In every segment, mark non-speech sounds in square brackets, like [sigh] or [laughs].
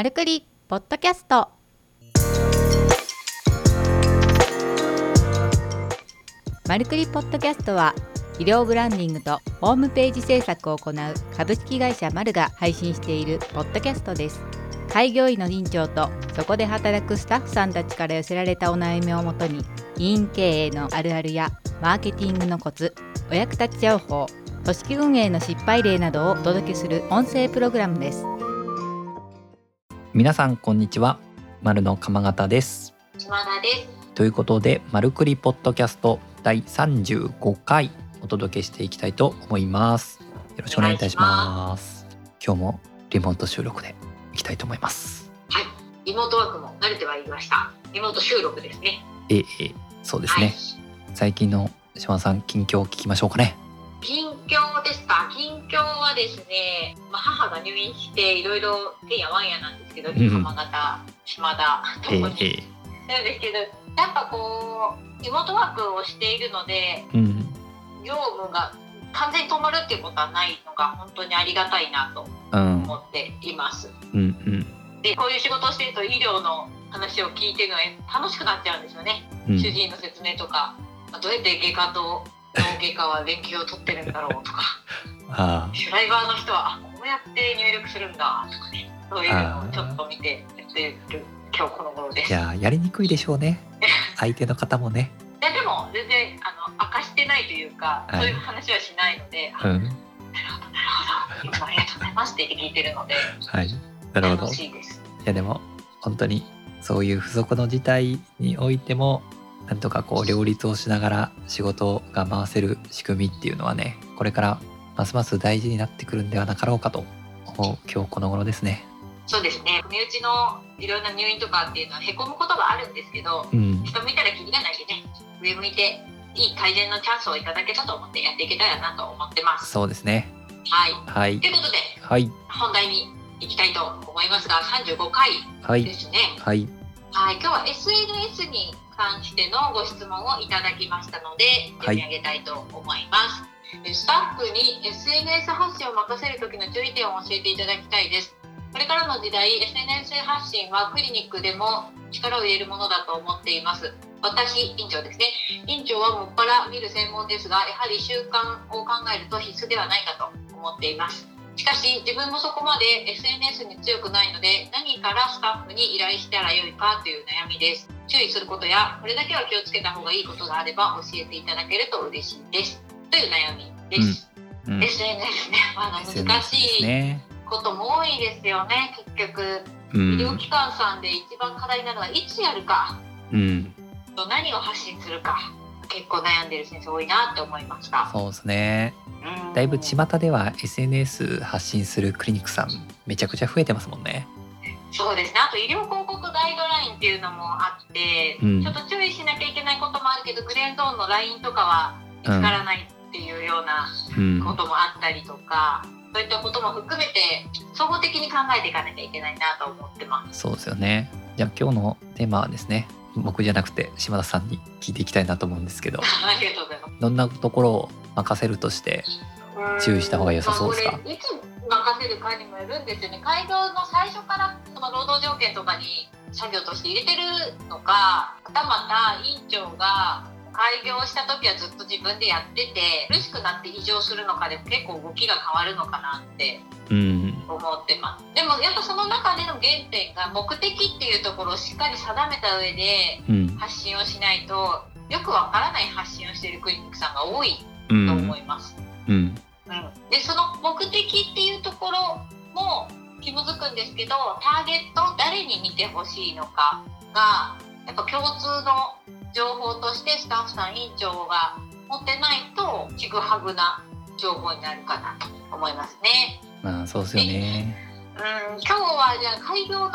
マルクリポッドキャスト。マルクリポッドキャストは医療ブランディングとホームページ制作を行う株式会社マルが配信しているポッドキャストです。開業医の院長とそこで働くスタッフさんたちから寄せられたお悩みをもとに医院経営のあるあるやマーケティングのコツお役立ち情報組織運営の失敗例などをお届けする音声プログラムです。皆さんこんにちは丸の鎌形です島田です。ということでマルクリポッドキャスト第35回お届けしていきたいと思いますよろしくお願いいたします今日もリモート収録でいきたいと思いますはい、リモートワークも慣れてまいりました。リモート収録ですね。ええええそうですね、はい。最近の島田さん近況を聞きましょうかね近況ですか？近況はですね、まあ母が入院していろいろてんやわんやなんですけど、ん浜形、島田とええもに。えなんですけど、やっぱこうリモートワークをしているので、えうん業務が完全に止まるっていうことはないのが本当にありがたいなとうん思っています。うんうんで、こういう仕事をしていると医療の話を聞いてるのが楽しくなっちゃうんですよね。うん主治医の説明とか、どうやって外科と脳外科は連休を取ってるんだろうとか。[laughs] あドライバーの人はあこうやって入力するんだとかね。そういうのをちょっと見てやってる今日この頃です。あいややりにくいでしょうね。[laughs] 相手の方もね。ででも全然あの明かしてないというか、はい。そういう話はしないので、あうん。なるほどなるほど。いつもありがとうございますって聞いてるのではい。なるほど。楽しいです。いやでも本当にそういう付属の事態においてもなんとかこう両立をしながら仕事が回せる仕組みっていうのはねこれからますます大事になってくるんではなかろうかと思う今日この頃ですね。そうですね身内のいろんな入院とかっていうのはへこむことがあるんですけどうん、下向いたらキリがないでね上向いていい改善のチャンスをいただけたと思ってやっていけたらなと思ってます。そうですね。はいはいということではい本題に行きたいと思いますが35回はいですね。はいはい、今日は SNS に関してのご質問をいただきましたので読み上げたいと思います。えスタッフに SNS 発信を任せる時の注意点を教えていただきたいです。これからの時代、SNS 発信はクリニックでも力を入れるものだと思っています。私、院長ですね。院長はもっぱら見る専門ですが、やはり習慣を考えると必須ではないかと思っています。しかし、自分もそこまで SNS に強くないので、何からスタッフに依頼したらよいかという悩みです。注意することや、これだけは気をつけた方がいいことがあれば教えていただけると嬉しいです。という悩みです。うん、SNS ね、まだ難しいね。ことも多いですよね、結局。うん医療機関さんで一番課題なのは、いつやるか、うんと何を発信するか、結構悩んでる先生多いなって思いました。そうですね。うんだいぶ巷では SNS 発信するクリニックさんめちゃくちゃ増えてますもんね。そうですね。あと医療広告ガイドラインっていうのもあって、うんちょっと注意しなきゃいけないこともあるけど、グレーゾーンのラインとかは見つからないっていうようなうんこともあったりとか、そういったことも含めて総合的に考えていかなきゃいけないなと思ってます。そうですよね。じゃあ今日のテーマはですね、僕じゃなくて島田さんに聞いていきたいなと思うんですけど、[laughs] ありがとうございます。どんなところを任せるとして、注意した方が良さそうですか？まあいつ任せるかにもよるんですよね。開業の最初から条件とかに作業として入れてるのか、はたまた院長が開業した時はずっと自分でやってて苦しくなって異常するのかでも結構動きが変わるのかなってうん、思ってます。でもやっぱその中での原点が目的っていうところをしっかり定めた上でうん、発信をしないとよくわからない発信をしているクリニックさんが多いうん、と思います。うん、うん、でその目的っていうところも紐づくんですけどターゲットを誰に見てほしいのかがやっぱ共通の情報としてスタッフさん院長が持ってないとちぐはぐな情報になるかなと思いますね。まあそうですよね。うん、今日はじゃあ開業の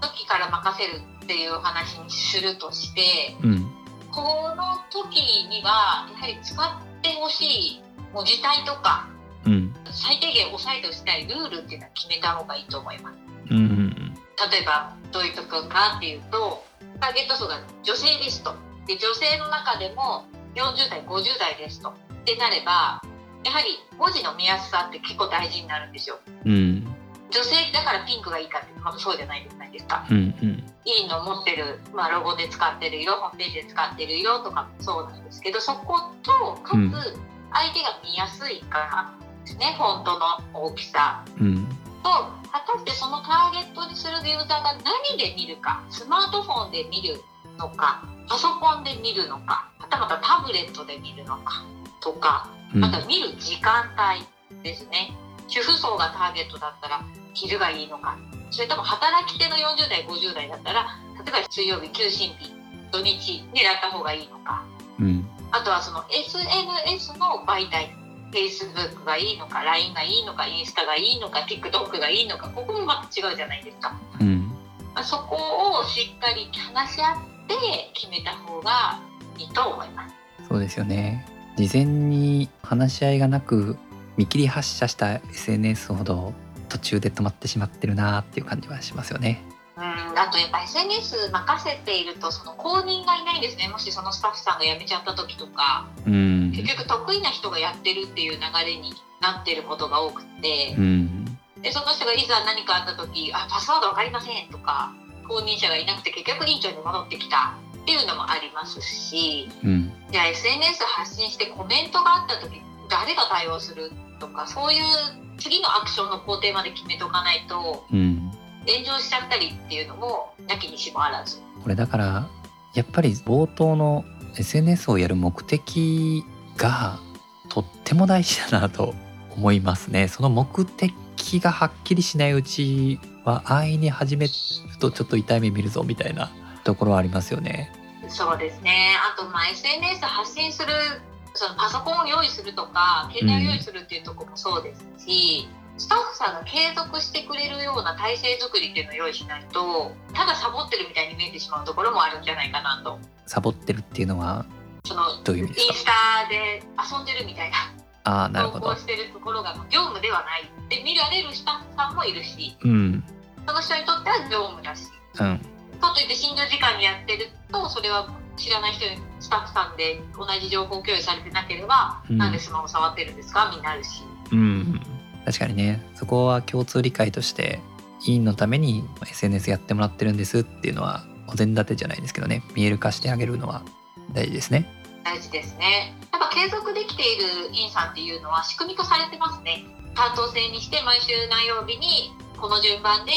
時から任せるっていうお話にするとしてうん、この時にはやはり使ってほしい文字体とかうん、最低限押さえておきたいルールっていうのは決めた方がいいと思います。うん、うん、例えばどういうとこかっていうとターゲット層が女性ですとで女性の中でも40代50代ですと。ってなればやはり文字の見やすさって結構大事になるんですよ。うん、女性だからピンクがいいかってまだそうじゃないじゃないですか。うんうん。委員の持ってる、まあ、ロゴで使ってる色ホームページで使ってる色とかもそうなんですけどそことかうん。つ相手が見やすいからですね、フォントの大きさ。うん。と果たしてそのターゲットにするユーザーが何で見るか。スマートフォンで見るのか。パソコンで見るのか。はたまたタブレットで見るのかとか。うん。あとは見る時間帯ですね。主婦層がターゲットだったら昼がいいのか。それとも働き手の40代50代だったら例えば水曜日休診日土日狙った方がいいのか。うん。あとはその SNS の媒体 Facebook がいいのか LINE がいいのかインスタがいいのか TikTok がいいのかここもまた違うじゃないですか、うん。まあ、そこをしっかり話し合って決めた方がいいと思います。そうですよね。事前に話し合いがなく見切り発車した SNS ほど途中で止まってしまってるなっていう感じはしますよね。うんあとやっぱ SNS 任せているとその公認がいないんですね。もしそのスタッフさんが辞めちゃった時とか。うん結局得意な人がやってるっていう流れになってることが多くて。うん。でその人がいざ何かあった時あパスワード分かりませんとか公認者がいなくて結局委員長に戻ってきた。っていうのもありますし。うん。じゃあ SNS 発信してコメントがあった時誰が対応するとかそういう次のアクションの工程まで決めておかないとうん。炎上しちゃったりっていうのもなきにしもあらず。これだからやっぱり冒頭の SNS をやる目的がとっても大事だなと思いますねその目的がはっきりしないうちは安易に始めるとちょっと痛い目見るぞみたいなところはありますよねそうですね。あと、まあ、SNS 発信する、そのパソコンを用意するとか、携帯を用意するっていうところもそうですし、スタッフさんが継続してくれるような体制作りっていうのを用意しないと、ただサボってるみたいに見えてしまうところもあるんじゃないかなと。サボってるっていうのはその、どういう意味ですか？インスタで遊んでるみたいな。ああなるほど。投稿してるところが業務ではない。って見られるスタッフさんもいるし、うん。その人にとっては業務だし、うん。かといって診療時間にやってるとそれは知らない人にスタッフさんで同じ情報共有されてなければ、うん。なんでスマホ触ってるんですか？になるし。うん。確かにね。そこは共通理解として委員のために SNS やってもらってるんですっていうのはお膳立てじゃないですけどね。見える化してあげるのは大事ですね。大事ですね。やっぱ継続できている院さんっていうのは仕組み化されてますね。担当制にして毎週何曜日にこの順番で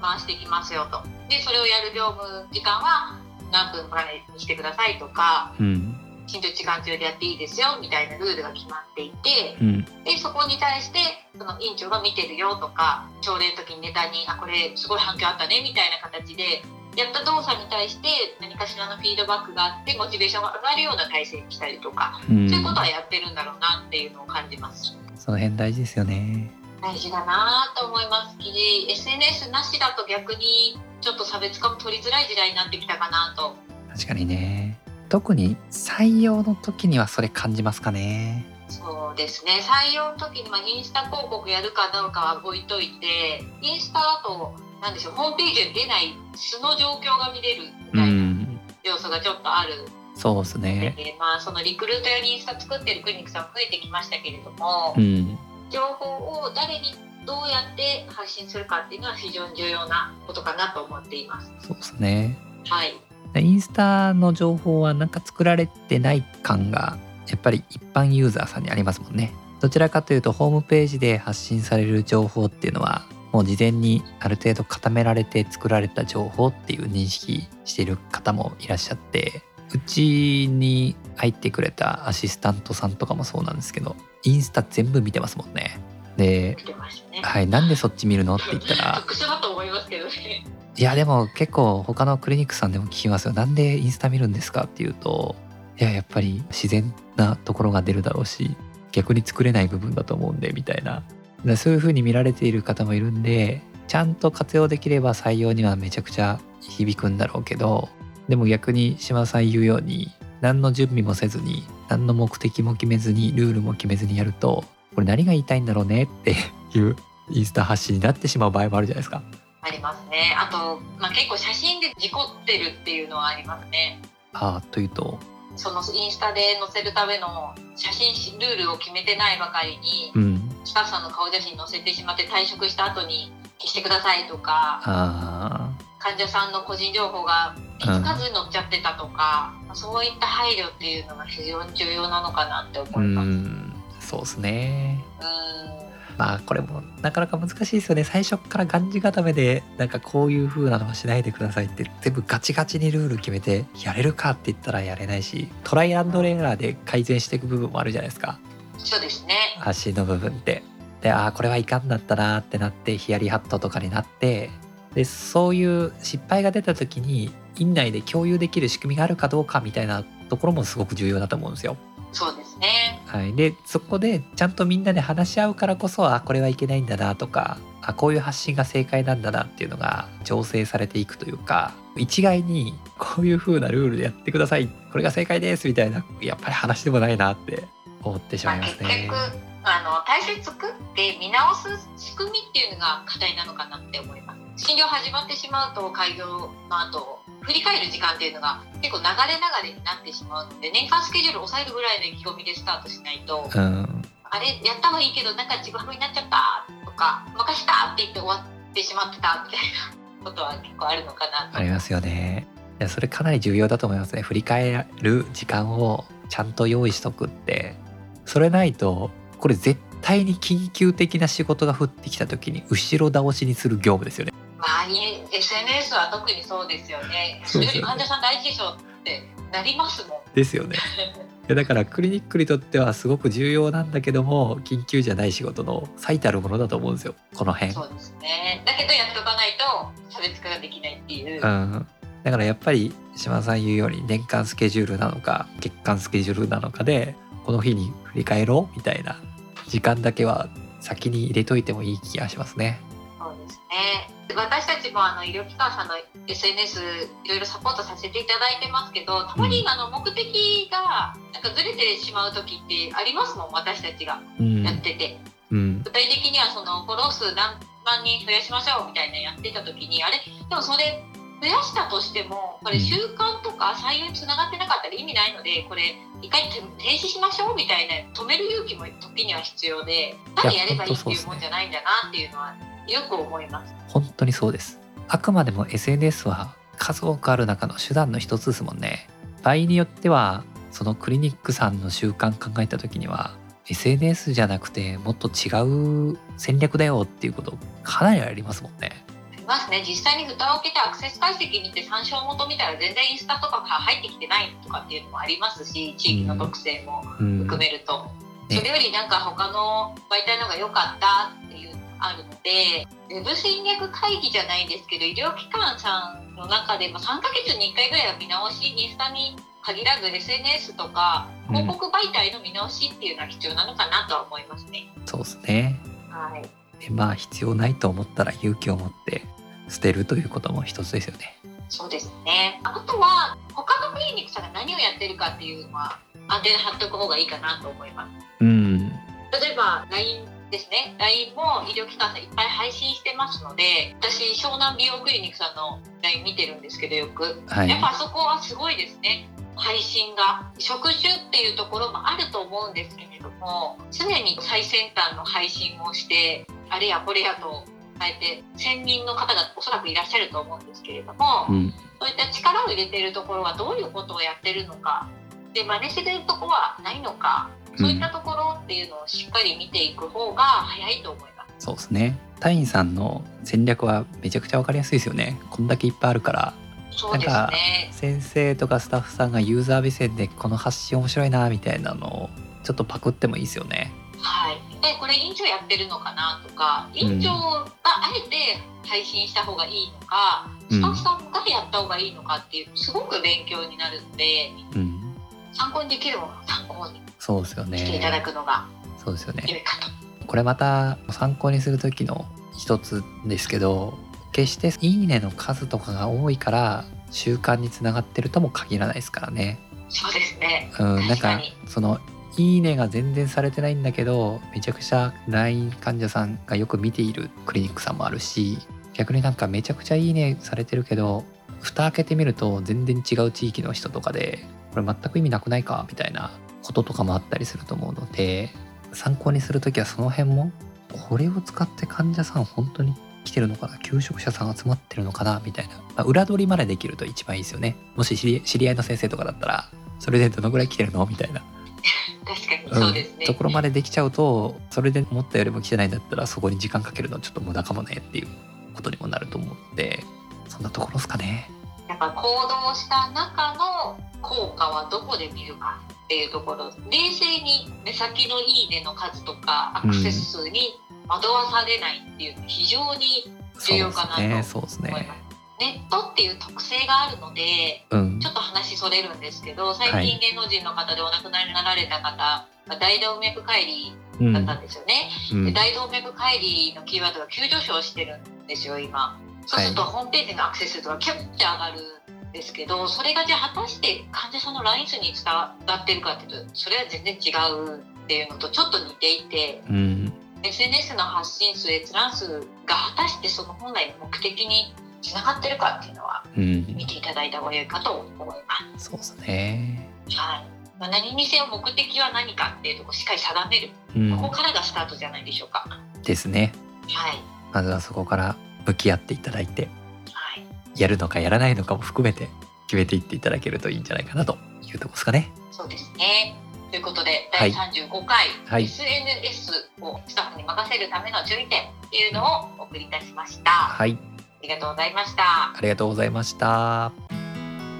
回していきますよと。でそれをやる業務時間は何分までにしてくださいとかうん。時間中でやっていいですよみたいなルールが決まっていてうん。でそこに対してその院長が見てるよとか朝礼の時にネタにあこれすごい反響あったねみたいな形でやった動作に対して何かしらのフィードバックがあってモチベーションが上がるような体制にしたりとか、うん。そういうことはやってるんだろうなっていうのを感じます。その辺大事ですよね。大事だなと思います。記事 SNS なしだと逆にちょっと差別化も取りづらい時代になってきたかなと。確かにね。特に採用の時にはそれ感じますかね。そうですね。採用の時に、まあ、インスタ広告やるかどうかは置いといてインスタだとなんでしょうホームページに出ない素の状況が見れるみうたいなん。要素がちょっとある。そうですのね。で、まあ、そのリクルート用にインスタ作ってるクリニックさん増えてきましたけれども、うん。情報を誰にどうやって発信するかっていうのは非常に重要なことかなと思っています。そうですね。はい、インスタの情報はなんか作られてない感がやっぱり一般ユーザーさんにありますもんね。どちらかというとホームページで発信される情報っていうのはもう事前にある程度固められて作られた情報っていう認識している方もいらっしゃってうちに入ってくれたアシスタントさんとかもそうなんですけどインスタ全部見てますもんねでね。はいなんでそっち見るのって言ったらね。いやでも結構他のクリニックさんでも聞きますよなんでインスタ見るんですかっていうといややっぱり自然なところが出るだろうし逆に作れない部分だと思うんでみたいなそういう風に見られている方もいるんでちゃんと活用できれば採用にはめちゃくちゃ響くんだろうけどでも逆に島田さん言うように何の準備もせずに何の目的も決めずにルールも決めずにやるとこれ何が言いたいんだろうねって [laughs] いうインスタ発信になってしまう場合もあるじゃないですか。ありますね。あと、まあ、結構写真で事故ってるっていうのはありますね。ああというと？そのインスタで載せるための写真ルールを決めてないばかりに、うんスタッフさんの顔写真載せてしまって退職した後に消してくださいとかあ患者さんの個人情報が気づかずに載っちゃってたとか、そういった配慮っていうのが非常に重要なのかなって思います。うん。んそうですね。まあこれもなかなか難しいですよね。最初からがんじ固めでなんかこういう風なのはしないでくださいって全部ガチガチにルール決めてやれるかって言ったらやれないしトライアンドレーラーで改善していく部分もあるじゃないですかそうですね。発信の部分って。でああこれはいかんだったなーってなってヒヤリハットとかになってでそういう失敗が出た時に院内で共有できる仕組みがあるかどうかみたいなところもすごく重要だと思うんですよ。そうですね。はい、でそこでちゃんとみんなで話し合うからこそあこれはいけないんだなとかあこういう発信が正解なんだなっていうのが醸成されていくというか一概にこういう風なルールでやってくださいこれが正解ですみたいなやっぱり話でもないなって思ってしまあ、まいます結局ね。あの体制作って見直す仕組みっていうのが課題なのかなって思います。診療始まってしまうと開業の後振り返る時間っていうのが結構流れ流れになってしまうので年間スケジュールを抑えるぐらいの意気込みでスタートしないとうんあれやった方がいいけどなんかちぐはぐになっちゃったとか任したって言って終わってしまってたみたいなことは結構あるのかなとありますよね。いやそれかなり重要だと思いますね。振り返る時間をちゃんと用意しとくってそれないとこれ絶対に緊急的な仕事が降ってきた時に後ろ倒しにする業務ですよね。まあ SNS は特にそうですよね。それより患者さん大事でしょってなりますもん。ですよね。[laughs] いやだからクリニックにとってはすごく重要なんだけども緊急じゃない仕事の最たるものだと思うんですよ。この辺。そうですね。だけどやっとかないと差別化ができないっていう、うん、だからやっぱり島田さん言うように年間スケジュールなのか月間スケジュールなのかでこの日に振り返ろうみたいな時間だけは先に入れといてもいい気がしますね。そうですね。私たちもあの医療機関さんの SNS いろいろサポートさせていただいてますけどたまにあの目的がなんかずれてしまう時ってありますもん私たちがうん。やってて、うん。具体的にはそのフォロー数何万人増やしましょうみたいなのやってた時にあれ？でもそれ増やしたとしてもこれ習慣とか採用につながってなかったないのでこれ一回停止しましょうみたいな止める勇気も時には必要でただやればいいっていうもんじゃないんだなっていうのはよく思います。本当にそうです。あくまでも SNS は数多くある中の手段の一つですもんね。場合によってはそのクリニックさんの習慣考えた時には SNS じゃなくてもっと違う戦略だよっていうことかなりありますもんね。ますね。実際に蓋を開けてアクセス解析に行って参照元見たら全然インスタとかが入ってきてないとかっていうのもありますし地域の特性もうん。含めると、ねそれよりなんか他の媒体の方が良かったっていうのがあるのでウェブ戦略会議じゃないですけど医療機関さんの中でも3ヶ月に1回ぐらいは見直しインスタに限らず SNS とかうん。広告媒体の見直しっていうのは必要なのかなとは思いますね。そうですね。はい。でまあ必要ないと思ったら勇気を持って捨てるということも一つですよね。そうですね。あとは他のクリニックさんが何をやってるかっていうのはアンテナ張っておく方がいいかなと思います。うん。例えば LINE ですね。LINE も医療機関さんいっぱい配信してますので、私湘南美容クリニックさんの LINE 見てるんですけどよく。はいやっ。ぱあそこはすごいですね。配信が職種っていうところもあると思うんですけれども常に最先端の配信をしてあれやこれやと変えて専任の方がおそらくいらっしゃると思うんですけれども、うん。そういった力を入れているところはどういうことをやってるのかで真似してるところはないのかそういったところっていうのをしっかり見ていく方が早いと思います。そうですね。タインさんの戦略はめちゃくちゃわかりやすいですよね。こんだけいっぱいあるから。そうですなんかね。先生とかスタッフさんがユーザー目線でこの発信面白いなみたいなのをちょっとパクってもいいですよね。はい。でこれ院長やってるのかなとか院長があえて配信した方がいいのか、うんスタッフさんがやった方がいいのかっていうすごく勉強になるのでうん。参考にできるものを参考にそうですよしていただね。くのがそうですよね。これまた参考にする時の一つですけど決して「いいね」の数とかが多いから習慣につながってるとも限らないですからね。そうですね。うん、なんかその「いいね」が全然されてないんだけどめちゃくちゃ LINE 患者さんがよく見ているクリニックさんもあるし逆になんかめちゃくちゃ「いいね」されてるけど蓋開けてみると全然違う地域の人とかでこれ全く意味なくないかみたいなこととかもあったりすると思うので参考にする時はその辺もこれを使って患者さん本当に来てるのかな求職者さん集まってるのかなみたいな、まあ、裏取りまでできると一番いいですよね。もし知り知り合いの先生とかだったらそれでどのぐらい来てるのみたいな、確かにそうですね。ところまでできちゃうとそれで思ったよりも来てないんだったらそこに時間かけるのちょっと無駄かもねっていうことにもなると思ってそんなところですかね。やっぱ行動した中の効果はどこで見るかっていうところ冷静に目先のいいねの数とかアクセス数に惑わされないっていう非常に重要かなと思います。そうですねネットっていう特性があるのでうん。ちょっと話それるんですけど最近芸能人の方でお亡くなりになられた方が大動脈解離うんだったんですよね。うん。で大動脈解離のキーワードが急上昇してるんですよ今。そうするとホームページのアクセス数がキュッて上がるんですけどそれがじゃあ果たして患者さんの LINE 数に伝わってるかっていうとそれは全然違うっていうのとちょっと似ていてうん。SNS の発信数閲覧数が果たしてその本来の目的につながってるかっていうのはうん。見ていただいた方が良いかと思いまそうですね。す。はい。まあ、何にせよ目的は何かっていうところをしっかり定める。うん。ここからがスタートじゃないでしょうか。ですね。はい。まずはそこから向き合っていただいてはい。やるのかやらないのかも含めて決めていっていただけるといいんじゃないかなというところですかね。そうですね。ということで、はい。第35回、はい。SNS をスタッフに任せるための注意点っていうのをお送りいたしました。あはい、りがとうございました。ありがとうございました。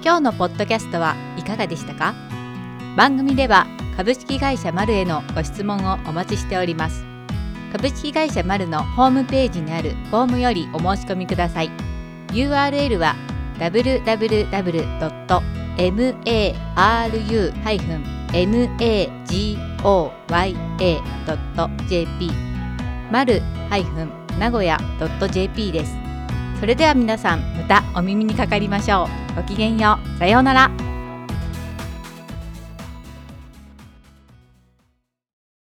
今日のポッドキャストはいかがでしたか？番組では株式会社マルへのご質問をお待ちしております。株式会社マルのホームページにあるフォームよりお申し込みください。URL は www.maru-nagoya.jp マル名古屋 .jp ですそれでは皆さんまたお耳にかかりましょう。ごきげんよう。さようなら。